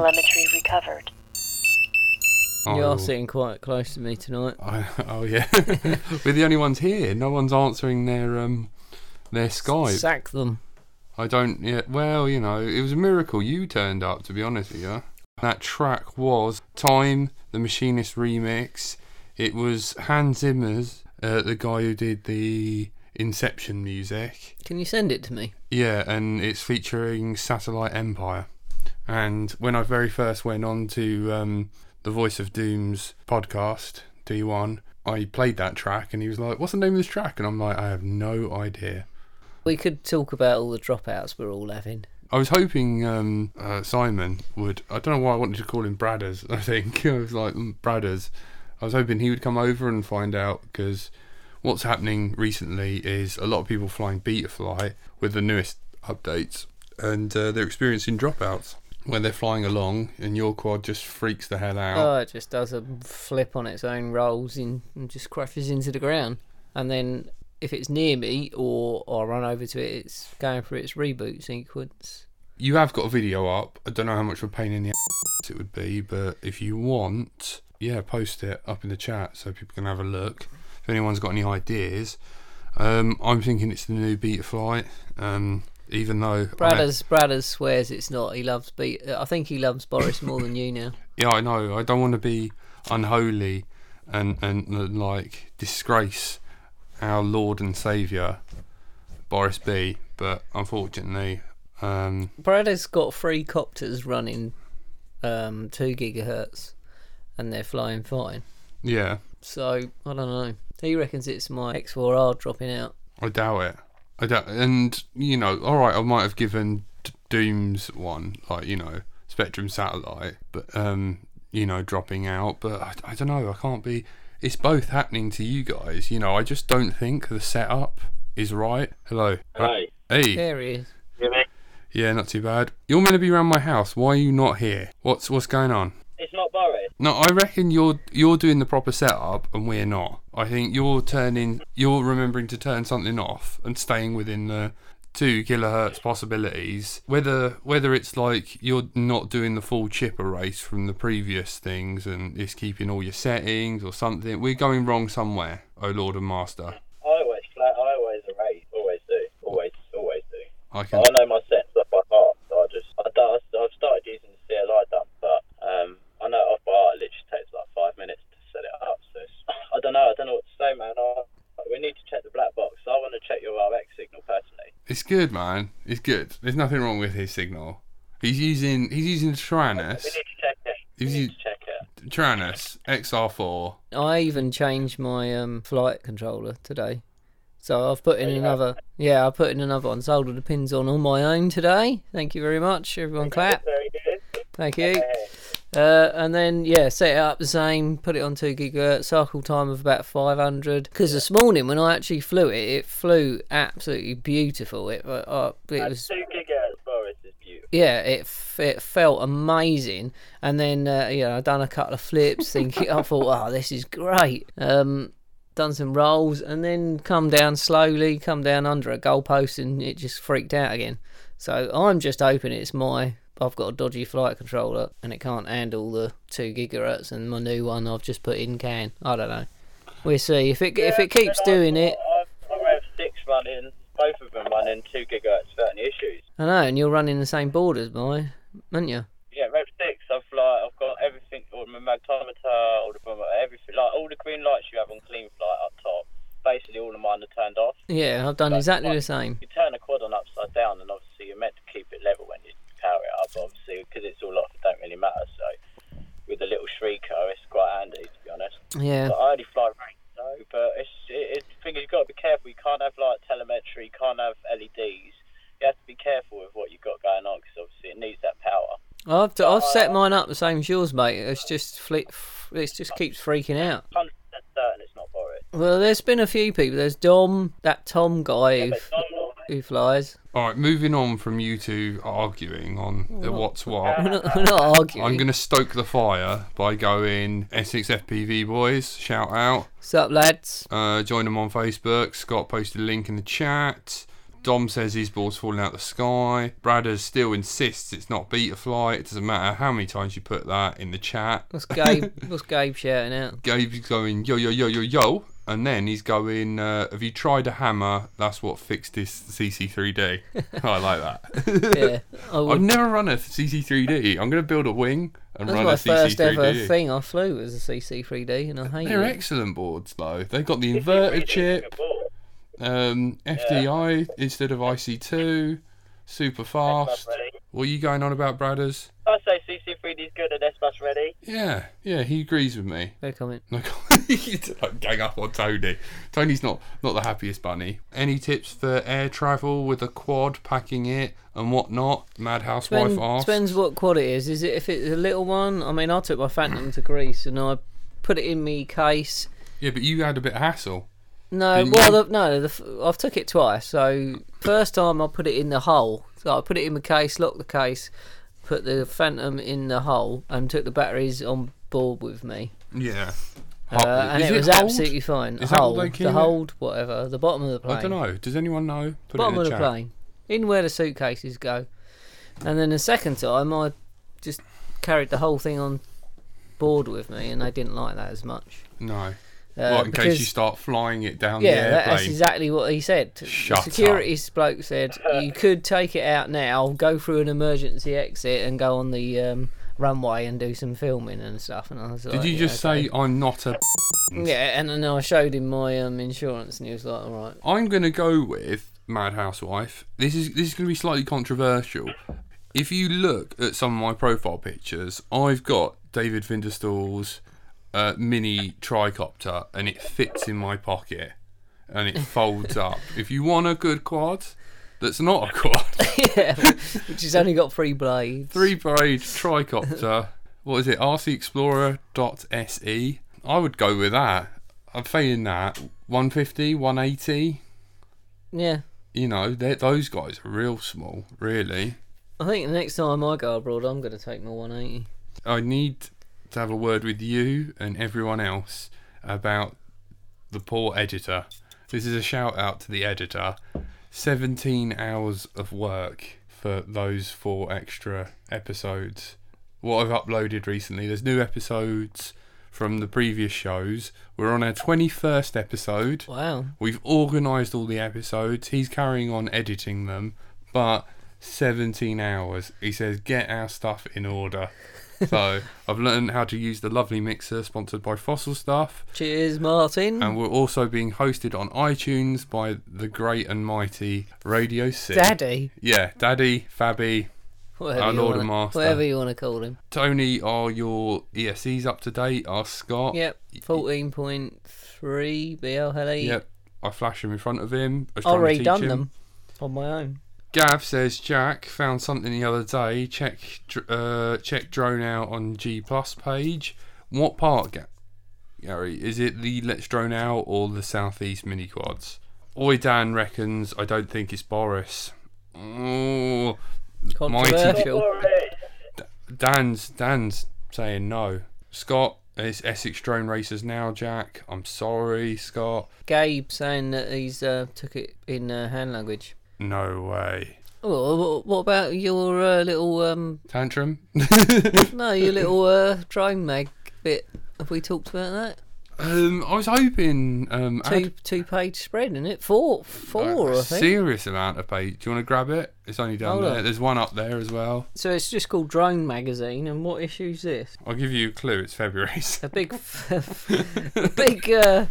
Telemetry recovered. Oh, You're sitting quite close to me tonight. I, oh yeah, we're the only ones here. No one's answering their um their Skype. Sack them. I don't. Yeah. Well, you know, it was a miracle you turned up. To be honest with you, that track was Time, the Machinist remix. It was Hans Zimmer's, uh, the guy who did the Inception music. Can you send it to me? Yeah, and it's featuring Satellite Empire. And when I very first went on to um, the Voice of Doom's podcast, D1, I played that track and he was like, What's the name of this track? And I'm like, I have no idea. We could talk about all the dropouts we're all having. I was hoping um, uh, Simon would. I don't know why I wanted to call him Bradders. I think I was like "Mm, Bradders. I was hoping he would come over and find out because what's happening recently is a lot of people flying Betaflight with the newest updates, and uh, they're experiencing dropouts where they're flying along and your quad just freaks the hell out. Oh, it just does a flip on its own, rolls in, and just crashes into the ground. And then if it's near me or, or I run over to it, it's going through its reboot sequence. you have got a video up. I don't know how much of a pain in the ass it would be, but if you want, yeah, post it up in the chat so people can have a look. If anyone's got any ideas, um, I'm thinking it's the new Betaflight. Um, even though, I, Bradders, Bradders swears it's not. He loves beat. I think he loves Boris more than you now. yeah, I know. I don't want to be unholy and and uh, like disgrace our Lord and Savior, Boris B. But unfortunately, um, Bradders got three copters running um, two gigahertz, and they're flying fine. yeah, So I don't know. He reckons it's my X4R dropping out. I doubt it. I doubt, and you know, all right, I might have given D- Doom's one, like you know, Spektrum Satellite, but um, you know, dropping out. But I, I don't know. I can't be. It's both happening to you guys. You know, I just don't think the setup is right. Hello. Hi. Hey. There he is. Yeah, not too bad. You're meant to be around my house. Why are you not here? What's what's going on? It's not Boris. No, I reckon you're you're doing the proper setup and we're not. I think you're turning you're remembering to turn something off and staying within the two kilohertz possibilities. Whether whether it's like you're not doing the full chip erase from the previous things and it's keeping all your settings or something. We're going wrong somewhere, oh Lord and Master. I always flat. I always erase. Always do. Always, always do. I can... I know my sets off by heart, so I just I don't, I've started using the CLI dump, but um, I know it off by heart. It literally takes like five minutes to set it up. So it's, I don't know. I don't know what to say, man. I, we need to check the black box. I want to check your RX signal personally. It's good, man. It's good. There's nothing wrong with his signal. He's using he's using the Taranis. We need to check it. We If need to check it. Taranis XR4. I even changed my um, flight controller today. So I've put in Oh, another. Yeah, I put in another one. Soldered the pins on on my own today. Thank you very much. Everyone clap. Very good. Thank you. Uh, and then yeah, set it up the same. Put it on two gigahertz. Cycle time of about 500. Because this morning when I actually flew it, it flew absolutely beautiful. It, uh, uh, it was two gigahertz Boris is beautiful. yeah, it it felt amazing. And then uh, you know, I done a couple of flips, thinking I thought, oh, this is great. Um, done some rolls, and then come down slowly, come down under a goalpost, and it just freaked out again. So I'm just hoping it's my. I've got a dodgy flight controller and it can't handle the two gigahertz, and my new one I've just put in can. I don't know. We'll see if it if it keeps doing it. I've got Rev 6 running, both of them running 2 gigahertz without any issues. I know, and you're running the same board as mine, aren't you? Yeah, Rev 6, I've, like, I've got everything, all my magtometer, all the, everything, like all the green lights you have on Cleanflight up top, basically all of mine are turned off. Yeah, I've done exactly the same. You turn a quad on upside down, and obviously you're meant to keep it level when you power it up, obviously, because it's all off, it don't really matter, so with a little shrieker, it's quite handy, to be honest. Yeah. But I only fly rank, so, but it's, it, it, the thing is, you've got to be careful. You can't have like telemetry, you can't have LEDs. You have to be careful with what you've got going on because obviously it needs that power. I've I've set mine up the same as yours, mate. It's just flick, it just keeps freaking out. 100% certain it's not Boris. Well, there's been a few people. There's Dom, that Tom guy who, Dom, who flies. All right, moving on from you two arguing on the what's what. We're not, we're not arguing. I'm going to stoke the fire by going Essex FPV boys. Shout out. Sup, lads? Uh, join them on Facebook. Scott posted a link in the chat. Dom says his ball's falling out the sky. Bradders still insists it's not Betaflight. It doesn't matter how many times you put that in the chat. What's Gabe? what's Gabe shouting out? Gabe's going yo yo yo yo yo, and then he's going. Uh, have you tried a hammer? That's what fixed this CC3D. I like that. Yeah, I I've never run a CC3D. I'm going to build a wing and That's run my a first ever CC3D. first ever thing I flew was a CC3D, and I hated They're it. excellent boards though. They've got the inverter chip, um, FDI instead of IC2, super fast. What are you going on about, Bradders? I say CC3D's good and S bus ready. Yeah, yeah, he agrees with me. No comment. Like, like gang up on Tony. Tony's not not the happiest bunny. Any tips for air travel with a quad, packing it and whatnot? Madhouse Depend, wife asks. depends what quad it is. Is it if it's a little one? I mean, I took my Phantom to Greece and I put it in me case. Yeah, but you had a bit of hassle. No, Didn't well, the, no, the, f- I've took it twice. So first time I put it in the hole. So I put it in the case, locked the case, put the Phantom in the hole, and took the batteries on board with me. Yeah. Uh, and Is it was hold? absolutely fine. Is hold, the it? hold, whatever, the bottom of the plane. I don't know. Does anyone know? Put bottom it of the chat. plane, in where the suitcases go. And then the second time, I just carried the whole thing on board with me, and they didn't like that as much. No. Uh, what, in case you start flying it down yeah, the that- that's exactly what he said. Shut the security bloke said you could take it out now, go through an emergency exit, and go on the um, runway and do some filming and stuff. And I was Did like, you yeah, just okay. say I'm not a? Yeah, and then I showed him my um, insurance, and he was like, "All right." I'm going to go with Madhouse Wife. This is this is going to be slightly controversial. If you look at some of my profile pictures, I've got David Windestål's uh, mini tricopter, and it fits in my pocket, and it folds up. If you want a good quad, that's not a quad. yeah, which has only got three blades. Three blade tricopter. What is it? RCExplorer.se. I would go with that. I'm failing that. 150, 180. Yeah, You know, those guys are real small, really. I think the next time I go abroad, I'm going to take my 180. I need to have a word with you and everyone else about the poor editor. This is a shout out to the editor. 17 hours of work for those four extra episodes. What I've uploaded recently, there's new episodes from the previous shows. We're on our 21st episode. Wow. We've organised all the episodes. He's carrying on editing them, but 17 hours. He says, get our stuff in order. So I've learned how to use the lovely mixer sponsored by Fossil Stuff. Cheers, Martin. And we're also being hosted on iTunes by the great and mighty Radio C. Daddy. Yeah, Daddy, Fabby, Whatever, Our you Lord wanna, and Master. whatever you want to call him. Tony. Are your ESCs up to date? Are Scott? Yep, 14.3 BLHeli. Yep. I flash him in front of him. I was I've trying to already teach done him. them on my own. Gav says Jack found something the other day. Check uh, check drone out on G plus page. What part, Ga- Gary? Is it the Let's Drone Out or the Southeast mini quads? Oi Dan reckons I don't think it's Boris. Oh, Controversial. Dan's Dan's saying no. Scott is Essex Drone Racers now. Jack, I'm sorry, Scott. Gabe saying that he's uh, took it in uh, hand language. No way. Wh- what about your uh, little um? Tantrum. No, your little uh drone mag bit. Have we talked about that? um, I was hoping um, Ad- Two two page spread, isn't it? Four, four, a I think. serious amount of page. Do you want to grab it? It's only down Hold there. on. There's one up there as well. So it's just called Drone Magazine, and what issue's this? I'll give you a clue. It's February. A big, a big uh,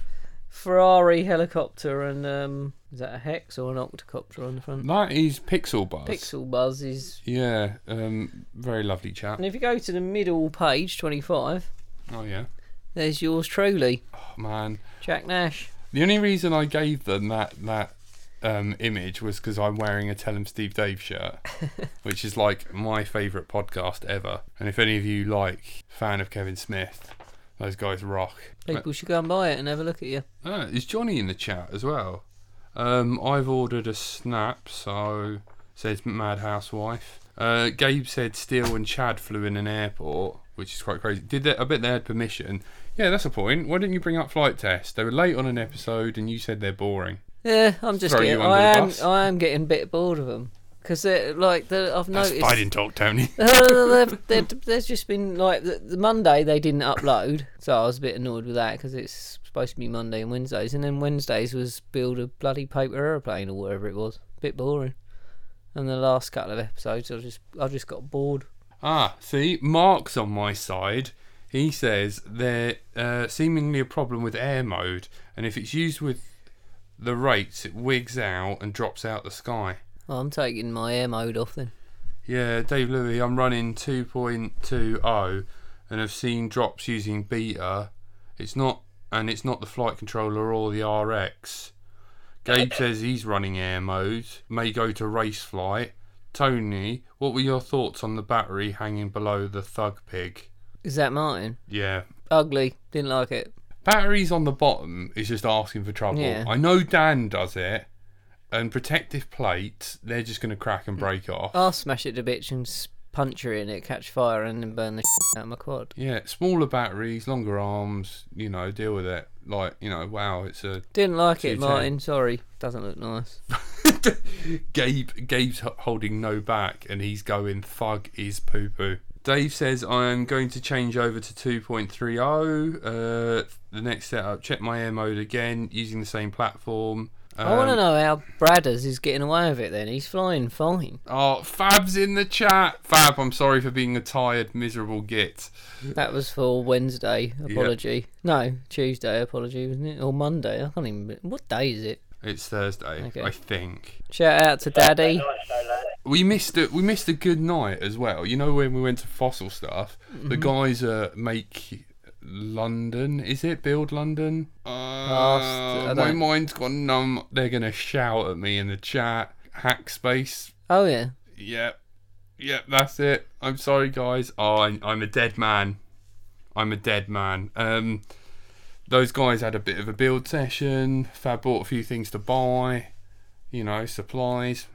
Ferrari helicopter, and um, is that a hex or an octocopter on the front? that is Pixel Buzz. Pixel Buzz is. Yeah, um, very lovely chap. And if you go to the middle page, twenty-five. Oh yeah. there's yours truly, Oh man. Jack Nash. The only reason I gave them that that um, image was because I'm wearing a Tell 'em Steve Dave shirt, which is like my favourite podcast ever. And if any of you like fan of Kevin Smith, those guys rock. People should go and buy it and have a look at you. Ah, is Johnny in the chat as well? Um, I've ordered a snap, so says Madhouse Wife. Uh, Gabe said Steele and Chad flew in an airport, which is quite crazy. Did they, I bet they had permission. Yeah, that's a point. Why didn't you bring up flight test? They were late on an episode, and you said they're boring. Yeah, I'm just Throw getting. you under I the am. bus. I am getting a bit bored of them because they're like the, I've That's noticed. fighting talk, Tony. they've- there's just been like the, the Monday they didn't upload, so I was a bit annoyed with that because it's supposed to be Monday and Wednesdays, and then Wednesdays was build a bloody paper aeroplane or whatever it was. A bit boring. And the last couple of episodes, I just I just got bored. Ah, see, Mark's on my side. He says there uh, seemingly a problem with air mode, and if it's used with the rates, it wigs out and drops out the sky. Well, I'm taking my air mode off then. Yeah, Dave Louis, I'm running 2.20 and I've seen drops using beta. It's not, and it's not the flight controller or the RX. Gabe says he's running air mode, may go to race flight. Tony, what were your thoughts on the battery hanging below the Thug Pig? Is that Martin? Yeah, Ugly. Didn't like it. batteries on the bottom is just asking for trouble. Yeah. I know Dan does it, and protective plate, they're just going to crack and break off. I'll smash it to bits and puncture it in it, catch fire, and then burn the out of my quad. Yeah, smaller batteries, longer arms, you know, deal with it. Like, you know, wow, it's a Didn't like it, 210. Martin. Sorry. Doesn't look nice. Gabe Gabe's h- holding no back and he's going thug is poo poo. Dave says I'm going to change over to 2.30. Uh, the next setup, check my air mode again using the same platform. I want to Um, know how Bradders is getting away with it. Then he's flying fine. Oh, Fab's in the chat. Fab, I'm sorry for being a tired, miserable git. That was for Wednesday. Apology. No, Tuesday. Apology, wasn't it? Or Monday? I can't even. What day is it? It's Thursday, Okay. I think. Shout out to Daddy. We missed it. We missed a good night as well. You know when we went to Fossil Stuff, the Mm-hmm. guys uh, make London. Is it build London? Uh, my mind's gone numb. They're gonna shout at me in the chat. Hack space. Oh yeah. Yep, yep. That's it. I'm sorry, guys. Oh, I'm, I'm a dead man. I'm a dead man. Um, those guys had a bit of a build session. Fab bought a few things to buy. You know, supplies.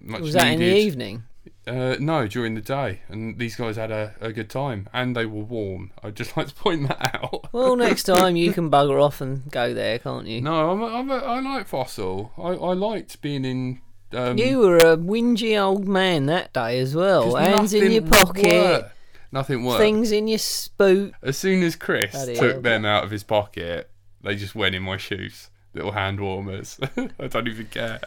Much Was that in the needed. evening? Uh, no, during the day, and these guys had a, a good time, and they were warm. I'd just like to point that out. Well, next time you can bugger off and go there, can't you? no, I'm a, I'm a, I like Fossil. I, I liked being in. Um, You were a whingy old man that day as well. Hands in your pocket, worked. Nothing worked. things in your spoot. As soon as Chris Bloody took hell. them out of his pocket, they just went in my shoes. Little hand warmers. I don't even care.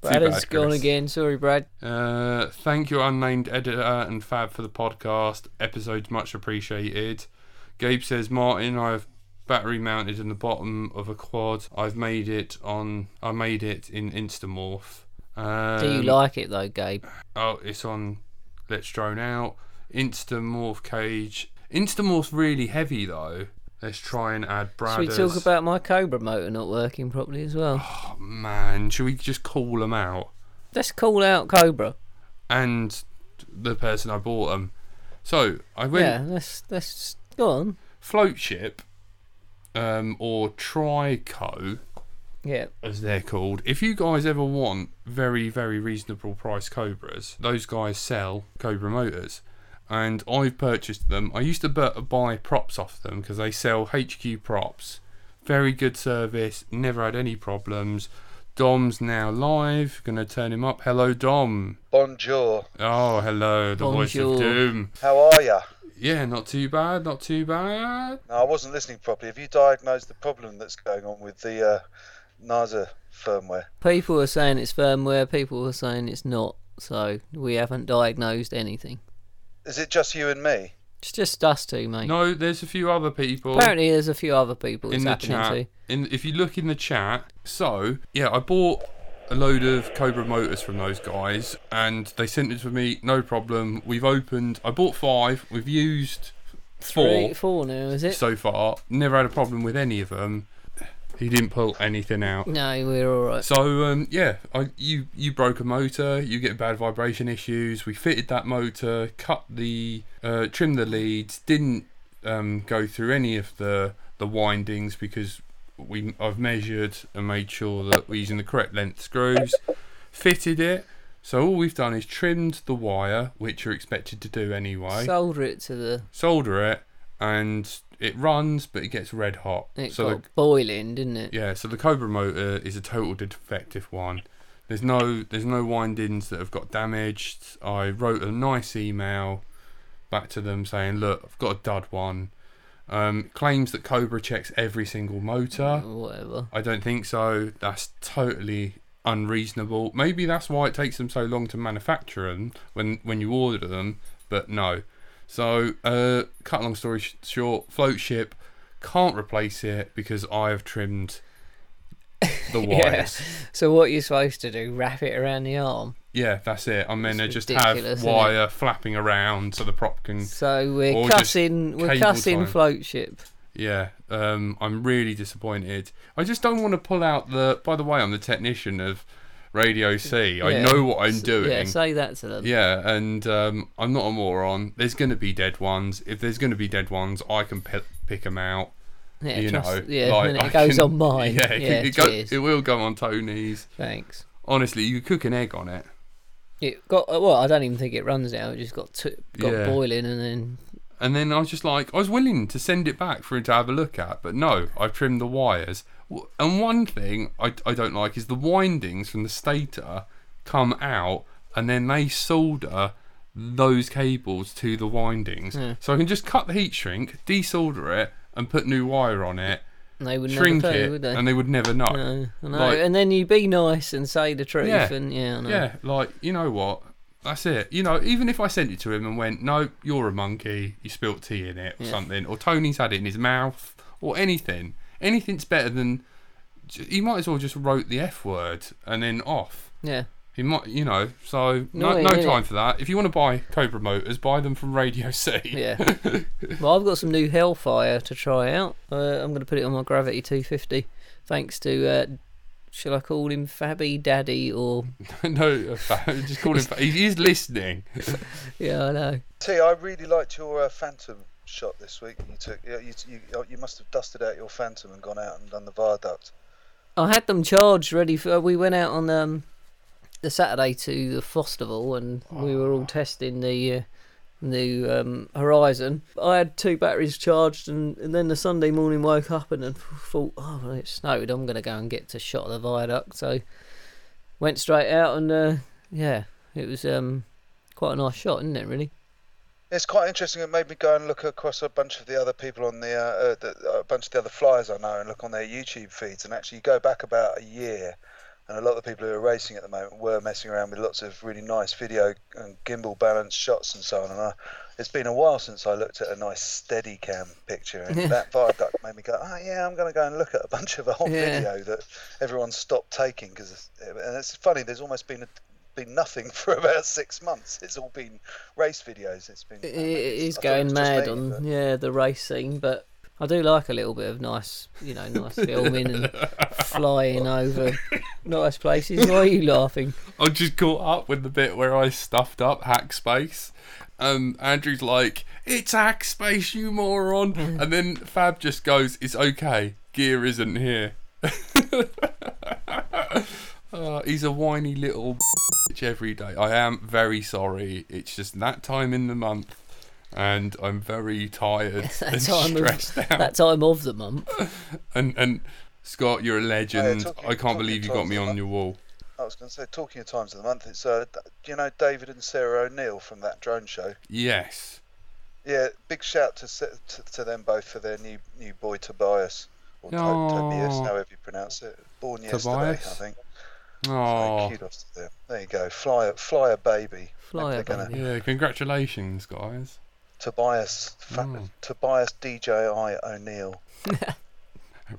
Brad bad, gone again. Sorry, Brad. Uh, thank you, unnamed editor and Fab, for the podcast. Episodes much appreciated. Gabe says, Martin, I have battery mounted in the bottom of a quad. I've made it on. I made it in Instamorph. Um, Do you like it though, Gabe? Oh, it's on. Let's drone out. Instamorph cage. Instamorph's really heavy though. Let's try and add Should Bradders. we talk about my Cobra motor not working properly as well? Oh, man, should we just call them out? Let's call out Cobra. And the person I bought them. So I went Yeah, let's let's go on. float ship, um, or Trico, Yeah, as they're called. If you guys ever want very, very reasonable price Cobras, those guys sell Cobra motors. And I've purchased them. I used to buy props off them because they sell HQ props. Very good service, never had any problems. Dom's now live, gonna turn him up. Hello, Dom. Bonjour. Oh, hello, the voice of doom. How are ya? Yeah, not too bad, not too bad. No, I wasn't listening properly. Have you diagnosed the problem that's going on with the uh, Naze firmware? people are saying it's firmware. People are saying it's not. So we haven't diagnosed anything. Is it just you and me? It's just us two, mate. No, there's a few other people. Apparently, there's a few other people it's in the happening chat. to. In if you look in the chat, so yeah, I bought a load of Cobra motors from those guys, and they sent it to me. No problem. We've opened. I bought five. We've used four Three, four now, is it? so far. Never had a problem with any of them. He didn't pull anything out. No, we're all right. So um, yeah, I, you you broke a motor, you get bad vibration issues. We fitted that motor, cut the, uh, trimmed the leads, didn't um, go through any of the the windings because we I've measured and made sure that we're using the correct length screws. Fitted it. So all we've done is trimmed the wire, which you're expected to do anyway. Solder it to the. solder it, and it runs, but it gets red hot. It so got the, boiling, didn't it? yeah, so the Cobra motor is a total defective one. There's no there's no windings that have got damaged. I wrote a nice email back to them saying, look, I've got a dud one. Um, claims that Cobra checks every single motor. Whatever. I don't think so. That's totally unreasonable. Maybe that's why it takes them so long to manufacture them when when you order them. But no. So, uh, cut long story sh- short, float ship can't replace it because I have trimmed the Yeah. wires. So what you're supposed to do? Wrap it around the arm. yeah. that's it. I'm meant to It's just have wire flapping around so the prop can. So we're cussing. We're cussing time. float ship. Yeah, um, I'm really disappointed. I just don't want to pull out the. By the way, I'm the technician of Radio C. I Yeah. know what I'm doing. Yeah, say that to them. Yeah, and um, I'm not a moron. There's going to be dead ones. If there's going to be dead ones, I can pick pick them out. Yeah, you trust- know, yeah, like, and it I goes can- on mine. Yeah, Yeah, it, it, go, cheers. it will go on Tony's. Thanks. Honestly, you cook an egg on it, It got uh, well. I don't even think it runs now. It just got to, got Yeah. boiling and then and then I was just like, I was willing to send it back for him to have a look at, but no, I've trimmed the wires. And one thing I, I don't like is the windings from the stator come out, and then they solder those cables to the windings. Yeah. So I can just cut the heat shrink, desolder it, and put new wire on it. they would shrink never it, would they? and they would never know. No, I know. Like- and then you be nice and say the truth, Yeah. and yeah, I know. Yeah, like you know what? That's it. You know, even if I sent it to him and went, "No, you're a monkey. You spilt tea in it, or Yeah. something," or Tony's had it in his mouth, or anything. Anything's better than. He might as well just wrote the F word and then off. yeah. He might, you know. So no, no innit? time for that. If you want to buy Cobra motors, buy them from Radio C. Yeah. well, I've got some new Hellfire to try out. Uh, I'm going to put it on my Gravity 250, thanks to. Uh, shall I call him Fabby Daddy or? no, uh, fa- just call him. fa- He is listening. Yeah, I know. T, I really liked your uh, Phantom shot this week. You took, you, you, you, you must have dusted out your Phantom and gone out and done the viaduct. I had them charged ready for. We went out on um, the Saturday to the festival and we were all testing the uh, new um, Horizon. I had two batteries charged, and, and then the Sunday morning woke up and then thought, oh, well, it snowed. I'm going to go and get to shot of the viaduct. So went straight out and uh, yeah, it was um, quite a nice shot, isn't it? Really. It's quite interesting. It made me go and look across a bunch of the other people on the, uh, uh, the a bunch of the other flyers I know and look on their YouTube feeds. And actually, you go back about a year, and a lot of the people who are racing at the moment were messing around with lots of really nice video and gimbal balanced shots and so on. And I, it's been a while since I looked at a nice steady cam picture, and Yeah. that viaduct made me go, oh yeah, I'm going to go and look at a bunch of old Yeah. video that everyone stopped taking because, and it's funny. There's almost been a, been nothing for about six months. It's all been race videos. It's been It, maybe it it's- I going mad on but- yeah the racing, but I do like a little bit of nice, you know, nice filming and flying over nice places. Why are you laughing? I just caught up with the bit where I stuffed up hack space. Um, Andrew's like, "It's hack space, you moron," and then Fab just goes, "It's okay. Gear isn't here." uh, he's a whiny little bitch every day. I am very sorry. It's just that time in the month, and I'm very tired That and time of- out. That time of the month. And and Scott, you're a legend. talking- I can't believe you got me on your wall. I was going to say, talking of times of the month, it's uh, you know David and Sarah O'Neill from that drone show? Yes. Yeah, big shout to to, to them both for their new new boy Tobias or to- Aw. Tobias, however you pronounce it. Born yesterday, Tobias? I think. So Oh. kudos to them. There you go, fly a fly a baby. Fly They're a gonna- baby. Yeah, congratulations, guys. Tobias, fa- Mm. Tobias DJI O'Neill.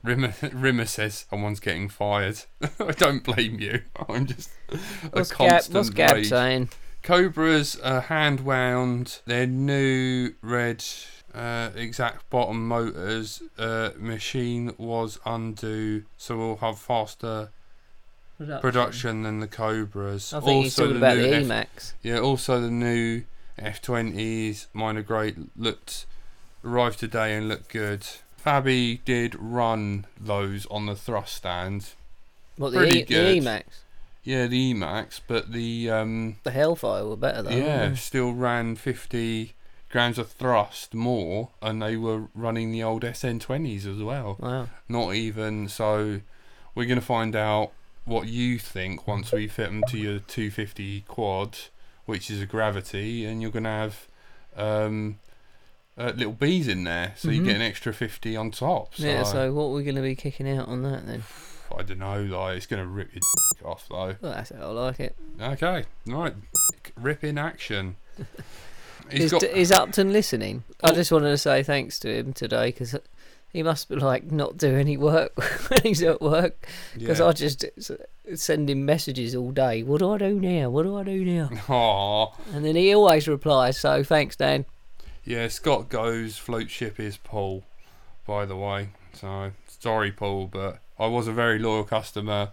Rimmer, Rimmer says someone's getting fired. I don't blame you. I'm just a What's Gab, constant what's Gab rage. saying? Cobras are hand wound. Their new red uh, exact bottom motors uh, machine was undo, so we'll have faster production than the Cobras. I think he's Also talking the about new the F- Yeah, also the new F20s, minor great, looked, arrived today and looked good. Fabi did run those on the thrust stand. What the, Pretty e- the good. Emax? Yeah, the Emax, but the, um, The Hellfire were better though. yeah, still ran 50, grams of thrust more, and they were running the old SN20s as well. Wow. Not even so. We're gonna find out what you think once we fit them to your 250 quad, which is a gravity, and you're gonna have um, uh, little bees in there, so you Mhm. get an extra 50 on top. So, Yeah. So what are we going to be kicking out on that then? I don't know, like it's gonna rip your dick off though. Well, that's how I like it. Okay, right, rip in action. Is, got is Upton listening? I just wanted to say thanks to him today because he must be like not do any work when he's at work because yeah. I just send him messages all day. What do I do now? What do I do now? Aw. And then he always replies. So thanks, Dan. Yeah, Scott goes. Float ship is Paul, by the way. So sorry, Paul, but I was a very loyal customer.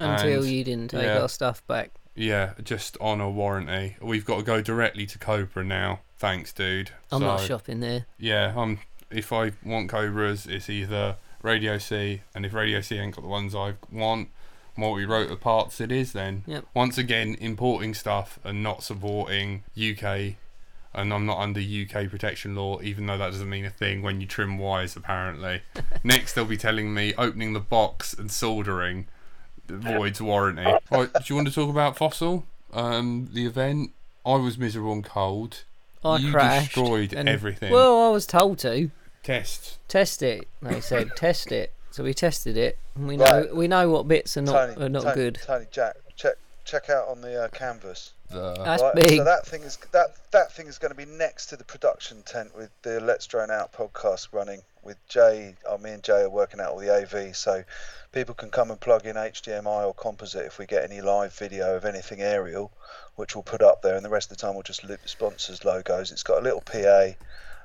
Until and, you didn't take yeah. our stuff back. Yeah, just on a warranty. We've got to go directly to Cobra now. Thanks, dude. I'm not shopping there. Yeah, um, if I want Cobras, it's either Radio C, and if Radio C ain't got the ones I want, multi-rotor parts it is then. Yep. Once again, importing stuff and not supporting UK, and I'm not under UK protection law, even though that doesn't mean a thing when you trim wires, apparently. Next, they'll be telling me opening the box and soldering voids warranty. Right, do you want to talk about Fossil? Um, the event? I was miserable and cold. I you crashed. destroyed and- everything. Well, I was told to Test. test it. They said test it. So we tested it, and we know we know what bits are not Tony, are not Tony, good. Tony, Jack, check check out on the uh, canvas. The That's right? big. So that thing is that that thing is going to be next to the production tent with the Let's Drone Out podcast running with Jay. Oh, me and Jay are working out all the AV, so people can come and plug in HDMI or composite if we get any live video of anything aerial, which we'll put up there. And the rest of the time we'll just loop the sponsors' logos. It's got a little PA.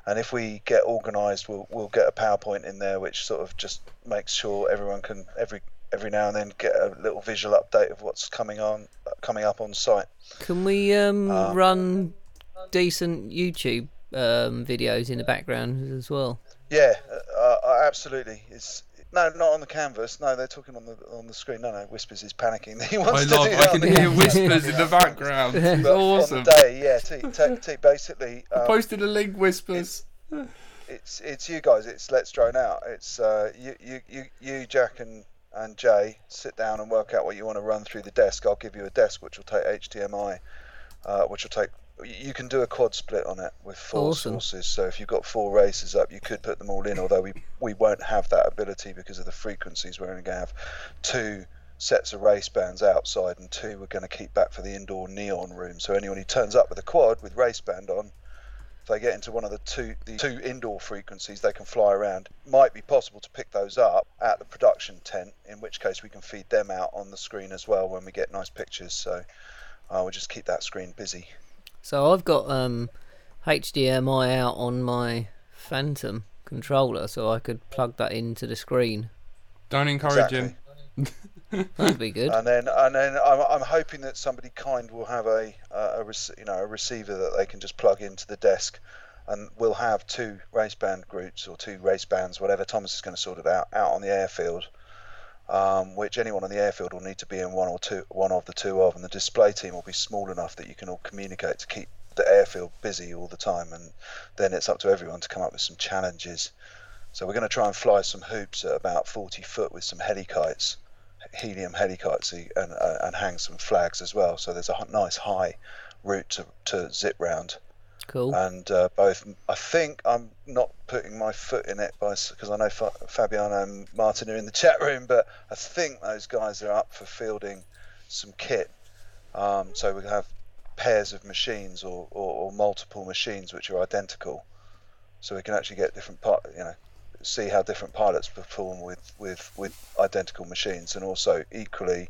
And if we get organised, we'll we'll get a PowerPoint in there, which sort of just makes sure everyone can every every now and then get a little visual update of what's coming on coming up on site. Can we um, Um, run decent YouTube um, videos in the background as well? Yeah, uh, uh, absolutely. It's no, not on the canvas. No, they're talking on the on the screen. No, no, Whispers is panicking. He wants I to love. do I that on can hear canvas. whispers in the background. It's But awesome. On the day, yeah. T, t, t, basically, I um, posted a link. Whispers. it's it's you guys. It's let's drone out. It's uh, you you you you Jack and and Jay sit down and work out what you want to run through the desk. I'll give you a desk which will take HDMI, uh, which will take. You can do a quad split on it with four Awesome. sources. So if you've got four races up, you could put them all in. Although we we won't have that ability because of the frequencies. We're only going to have two sets of race bands outside and two we're going to keep back for the indoor neon room. So anyone who turns up with a quad with race band on, if they get into one of the two the two indoor frequencies, they can fly around. Might be possible to pick those up at the production tent, in which case we can feed them out on the screen as well when we get nice pictures. So uh, we'll just keep that screen busy. So I've got um, HDMI out on my Phantom controller, so I could plug that into the screen. Don't encourage him. That'd be good. And then and then I'm, I'm hoping that somebody kind will have a, a you know a receiver that they can just plug into the desk, and we'll have two race band groups or two race bands, whatever. Thomas is going to sort it out out on the airfield. Um, which anyone on the airfield will need to be in one or two, one of the two of, and the display team will be small enough that you can all communicate to keep the airfield busy all the time, and then it's up to everyone to come up with some challenges. So we're going to try and fly some hoops at about 40 foot with some helikites, helium helikites, and uh, and hang some flags as well. So there's a nice high route to, to zip round Cool. and uh, both I think I'm not putting my foot in it by because I know Fa- Fabiano and Martin are in the chat room, but I think those guys are up for fielding some kit. Um, so we have pairs of machines or, or, or multiple machines which are identical, so we can actually get different part, you know, see how different pilots perform with with with identical machines, and also equally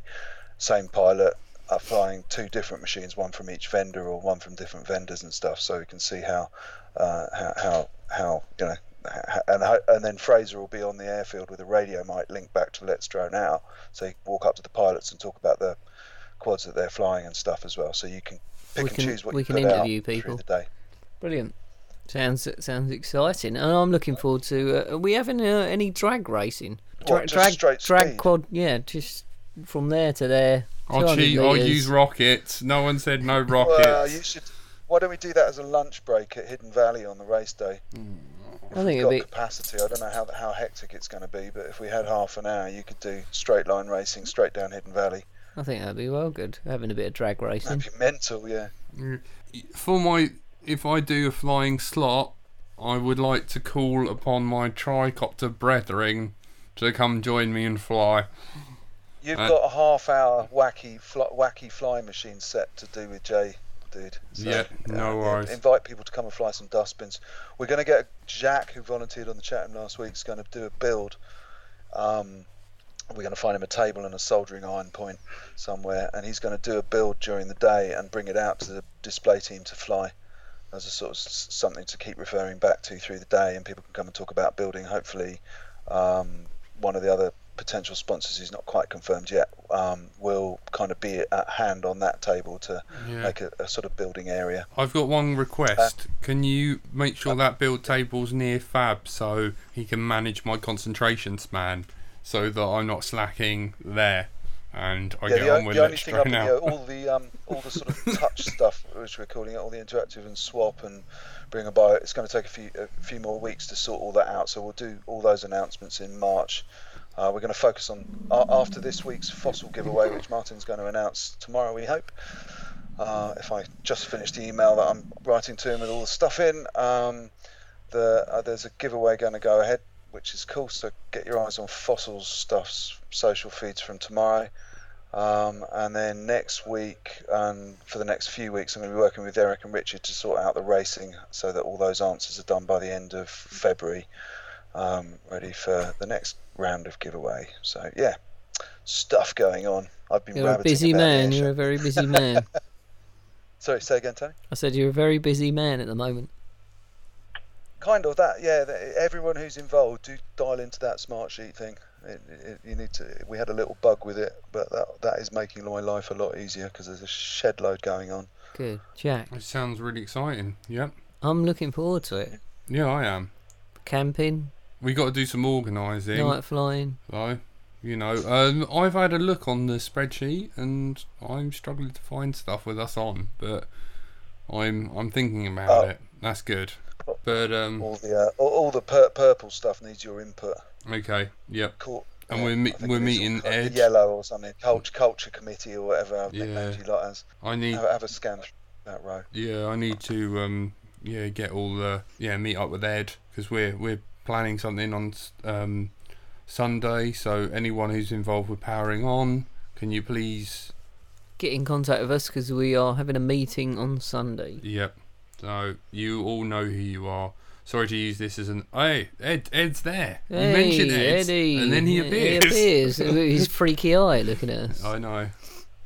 same pilot are flying two different machines, one from each vendor or one from different vendors and stuff, so we can see how uh, how, how how you know. And, and then Fraser will be on the airfield with a radio mic linked back to Let's Drone Out, so you can walk up to the pilots and talk about the quads that they're flying and stuff as well. So you can pick We and can- choose what we you can put out interview through people. the day. Brilliant. Sounds sounds exciting, and I'm looking forward to. Uh, are we having uh, any drag racing? What, just drag straight drag speed? quad. Yeah, just from there to there. I'll 200 cheat. I'll use rockets. No one said no rockets. Well, you should. why don't we do that as a lunch break at Hidden Valley on the race day? I We've think got it'd be. capacity. I don't know how how hectic it's going to be, but if we had half an hour, you could do straight line racing straight down Hidden Valley. I think that'd be well good. Having a bit of drag racing. That'd be mental, yeah. For my, if I do a flying slot, I would like to call upon my tricopter brethren to come join me and fly. You've Uh, got a half hour wacky fly, wacky flying machine set to do with Jay, dude. So, Yeah, no worries. Invite people to come and fly some dustbins. We're going to get Jack, who volunteered on the chat room last week, is going to do a build. Um, we're going to find him a table and a soldering iron point somewhere, and he's going to do a build during the day and bring it out to the display team to fly as a sort of something to keep referring back to through the day, and people can come and talk about building. Hopefully, um, one of the other potential sponsors who's not quite confirmed yet um, will kind of be at hand on that table to Yeah. make a, a sort of building area. I've got one request. Can you make sure that build table's near Fab so he can manage my concentration span so that I'm not slacking there and I yeah, get the, on with the it only thing been, now. yeah, all the um, all the sort of touch stuff, which we're calling it, all the interactive and swap and bring a bio. It's going to take a few a few more weeks to sort all that out. So we'll do all those announcements in March. Uh, we're going to focus on uh, after this week's fossil giveaway, which Martin's going to announce tomorrow. We hope. Uh, if I just finished the email that I'm writing to him with all the stuff in, um, the uh, there's a giveaway going to go ahead, which is cool. So get your eyes on fossils stuff's social feeds from tomorrow. Um, and then next week, and for the next few weeks, I'm going to be working with Eric and Richard to sort out the racing so that all those answers are done by the end of February, um, ready for the next round of giveaway. So, yeah, stuff going on. I've been You're a busy man. You're a very busy man. Sorry, say again, Tony? I said you're a very busy man at the moment. Kind of that, yeah. that- Everyone who's involved, do dial into that smart sheet thing. It, it, you need to. We had a little bug with it, but that that is making my life a lot easier because there's a shed load going on. Good, Jack. It sounds really exciting. Yep. I'm looking forward to it. Yeah, I am. Camping, We got to do some organising. night flying. So, you know, um, I've had a look on the spreadsheet and I'm struggling to find stuff with us on, but I'm I'm thinking about Oh. it. That's good. But um, All the uh, all, all the pur- purple stuff needs your input. okay, yep. Cool. And we're me- we're meeting or, Ed. Yellow or something. Culture culture committee or whatever I've Yeah. you lot as. I need Have, have a scan through that row. yeah, I need to um yeah get all the yeah meet up with Ed because we're we're planning something on um Sunday. So anyone who's involved with powering on, can you please Get in contact with us because we are having a meeting on Sunday. Yep. So you all know who you are. Sorry to use this as an hey Ed. Ed's there. You mentioned Ed, Eddie. and then he appears. appears his freaky eye looking at us. I know.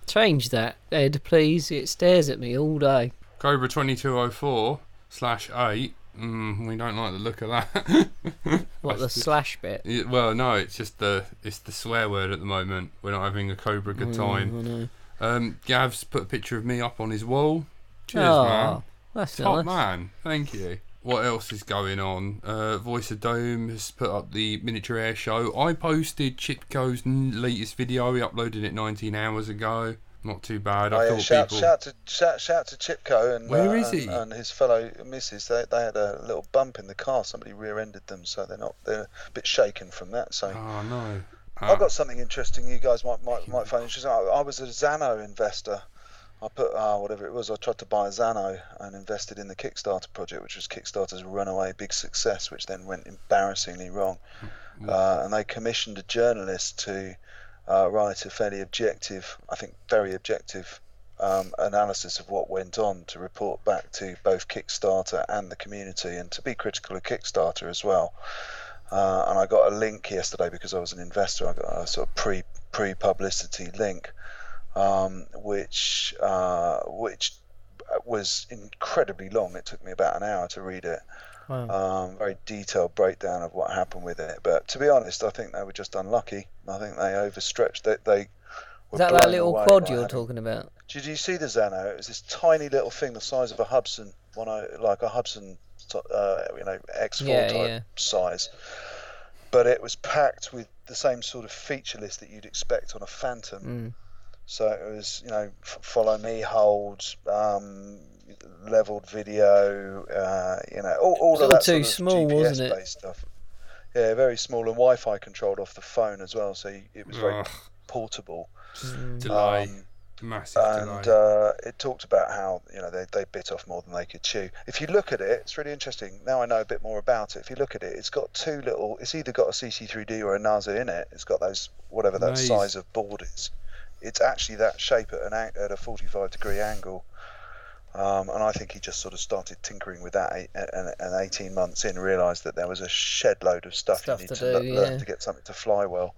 Change that, Ed, please. It stares at me all day. Cobra twenty two oh four slash eight. Mm, we don't like the look of that. What, the slash bit? Well, no, it's just the it's the swear word at the moment. We're not having a Cobra good Mm, time. I know. Um, Gav's put a picture of me up on his wall. Cheers, Aw, man. That's Top nice. man, thank you. What else is going on? Uh, Voice of Doom has put up the miniature air show. I posted Chipco's n- latest video. He uploaded it 19 hours ago. Not too bad. I Oh, yeah, thought shout, people. shout to shout, shout to Chipco and Where uh, is he? and his fellow missus. They, they had a little bump in the car. Somebody rear-ended them, so they're not they're a bit shaken from that. So Oh no. I've Ah, got something interesting. You guys might might, might find interesting. I, I was a Zano investor. I put uh, whatever it was. I tried to buy a Zano and invested in the Kickstarter project, which was Kickstarter's runaway big success, which then went embarrassingly wrong. Uh, and they commissioned a journalist to uh, write a fairly objective, I think very objective, um, analysis of what went on to report back to both Kickstarter and the community, and to be critical of Kickstarter as well. Uh, and I got a link yesterday because I was an investor. I got a sort of pre pre publicity link, um, which uh, which was incredibly long. It took me about an hour to read it. Wow. Um, very detailed breakdown of what happened with it. But to be honest, I think they were just unlucky. I think they overstretched. They, they were Is that that little quad you're talking about? Did you see the Zano? It was this tiny little thing the size of a Hubsan, one like a Hubsan, uh, you know, X4 Yeah, type yeah. size. But it was packed with the same sort of feature list that you'd expect on a Phantom, Mm. So it was, you know, f- follow me, hold, um, leveled video, uh, you know, all, all It's of that too sort of small, wasn't it? GPS-based stuff. Yeah, very small and Wi-Fi controlled off the phone as well, so it was very Ugh, portable. delay, Um, massive and uh, it talked about how you know they, they bit off more than they could chew. If you look at it, it's really interesting. Now I know a bit more about it. If you look at it, it's got two little. It's either got a CC3D or a Naze in it. It's got those whatever that Nice. size of board is. It's actually that shape at an at a 45 degree angle. Um, and I think he just sort of started tinkering with that, eight, and, and 18 months in, realised that there was a shed load of stuff, Stuff you to need to, do, le- learn yeah. to get something to fly well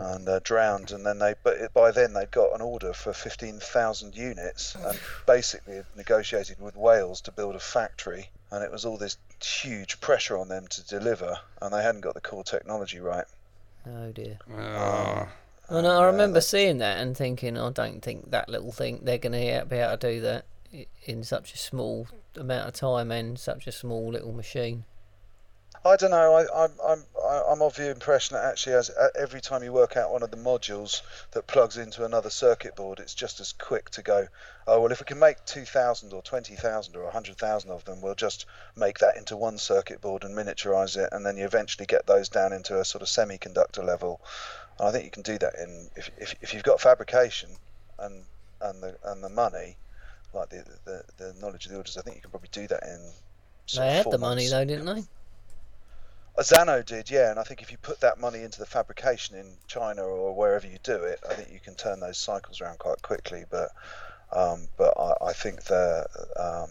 and uh, drowned. And then they, but by then they'd got an order for 15,000 units and basically negotiated with Wales to build a factory. And it was all this huge pressure on them to deliver, and they hadn't got the core technology right. Oh dear. Ah, Oh no, I uh, remember seeing that and thinking, I don't think that little thing they're going to be able to do that in such a small amount of time and such a small little machine. I don't know. I, I'm I'm I'm of the impression that actually, as uh, every time you work out one of the modules that plugs into another circuit board, it's just as quick to go. Oh well, if we can make two thousand or twenty thousand or hundred thousand of them, we'll just make that into one circuit board and miniaturize it, and then you eventually get those down into a sort of semiconductor level. And I think you can do that in if if, if you've got fabrication and and the and the money, like the the, the knowledge of the orders. I think you can probably do that in. They had the money though, didn't they? Zano did, yeah, and I think if you put that money into the fabrication in China or wherever you do it, I think you can turn those cycles around quite quickly. But um, but I, I think the um,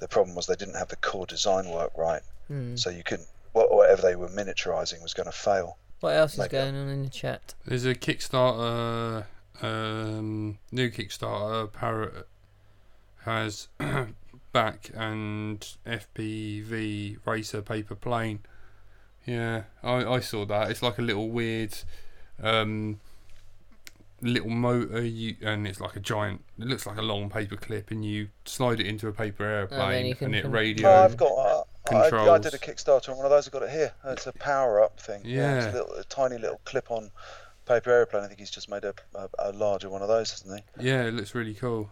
the problem was they didn't have the core design work right, Hmm. so you couldn't wha- whatever they were miniaturizing was going to fail. What else is Maybe. going on in the chat? there's a Kickstarter, um, new Kickstarter. Parrot has back and FPV racer paper plane. Yeah, I, I saw that. It's like a little weird, um, little motor. You and it's like a giant. It looks like a long paper clip, and you slide it into a paper airplane, you and, it con- radio. Oh, I've got. Uh, I, I did a Kickstarter on one of those. I've got it here. It's a power up thing. it's Yeah. a, little, a tiny little clip on paper airplane. I think he's just made a, a, a larger one of those, hasn't he? Yeah, it looks really cool.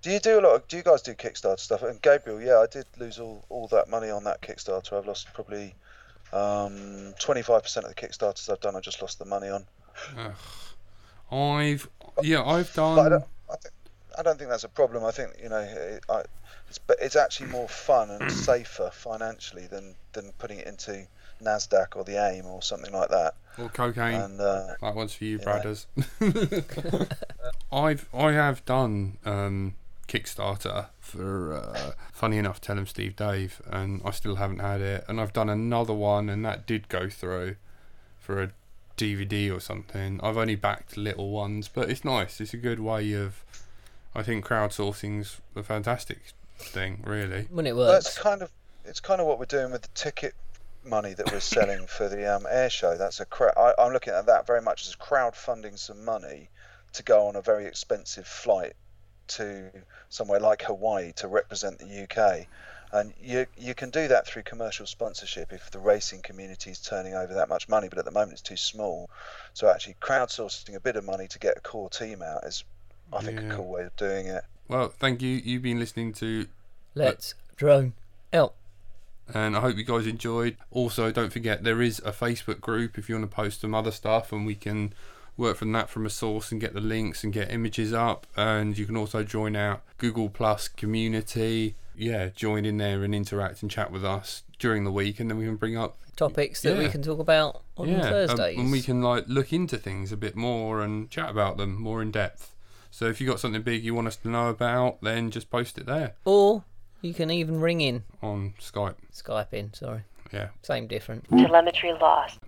Do you do a lot? Of, do you guys do Kickstarter stuff? And Gabriel, yeah, I did lose all, all that money on that Kickstarter. I've lost probably um, 25% of the Kickstarters I've done. I just lost the money on. Ugh. I've yeah, I've But I done. don't, I, think, I don't think that's a problem. I think you know, it, I, it's but it's actually more fun and safer financially than than putting it into Nasdaq or the AIM or something like that. Or cocaine. And uh, That one's for you, Yeah. Bradders. I've I have done um, Kickstarter for uh, funny enough, tell him Steve Dave, and I still haven't had it. And I've done another one, and that did go through for a DVD or something. I've only backed little ones, but it's nice. It's a good way of. I think crowdsourcing's a fantastic thing, really. When it works. That's kind of it's kind of what we're doing with the ticket money that we're selling for the um, air show. That's a cra- I, I'm looking at that very much as crowdfunding some money to go on a very expensive flight to somewhere like Hawaii to represent the UK. And you you can do that through commercial sponsorship if the racing community is turning over that much money, but at the moment it's too small. So actually, crowdsourcing a bit of money to get a core team out is, I think, Yeah. a cool way of doing it. Well, thank you. You've been listening to uh, Let's drone out. and I hope you guys enjoyed. Also, don't forget there is a Facebook group if you want to post some other stuff, and we can work from that from a source and get the links and get images up. And you can also join our Google Plus community. Yeah, join in there and interact and chat with us during the week, and then we can bring up Topics that we can talk about on yeah, um, Thursdays. and we can like look into things a bit more and chat about them more in depth. So if you got something big you want us to know about, then just post it there Or you can even ring in. on Skype. Skype in, sorry. Yeah. Same different. Telemetry lost.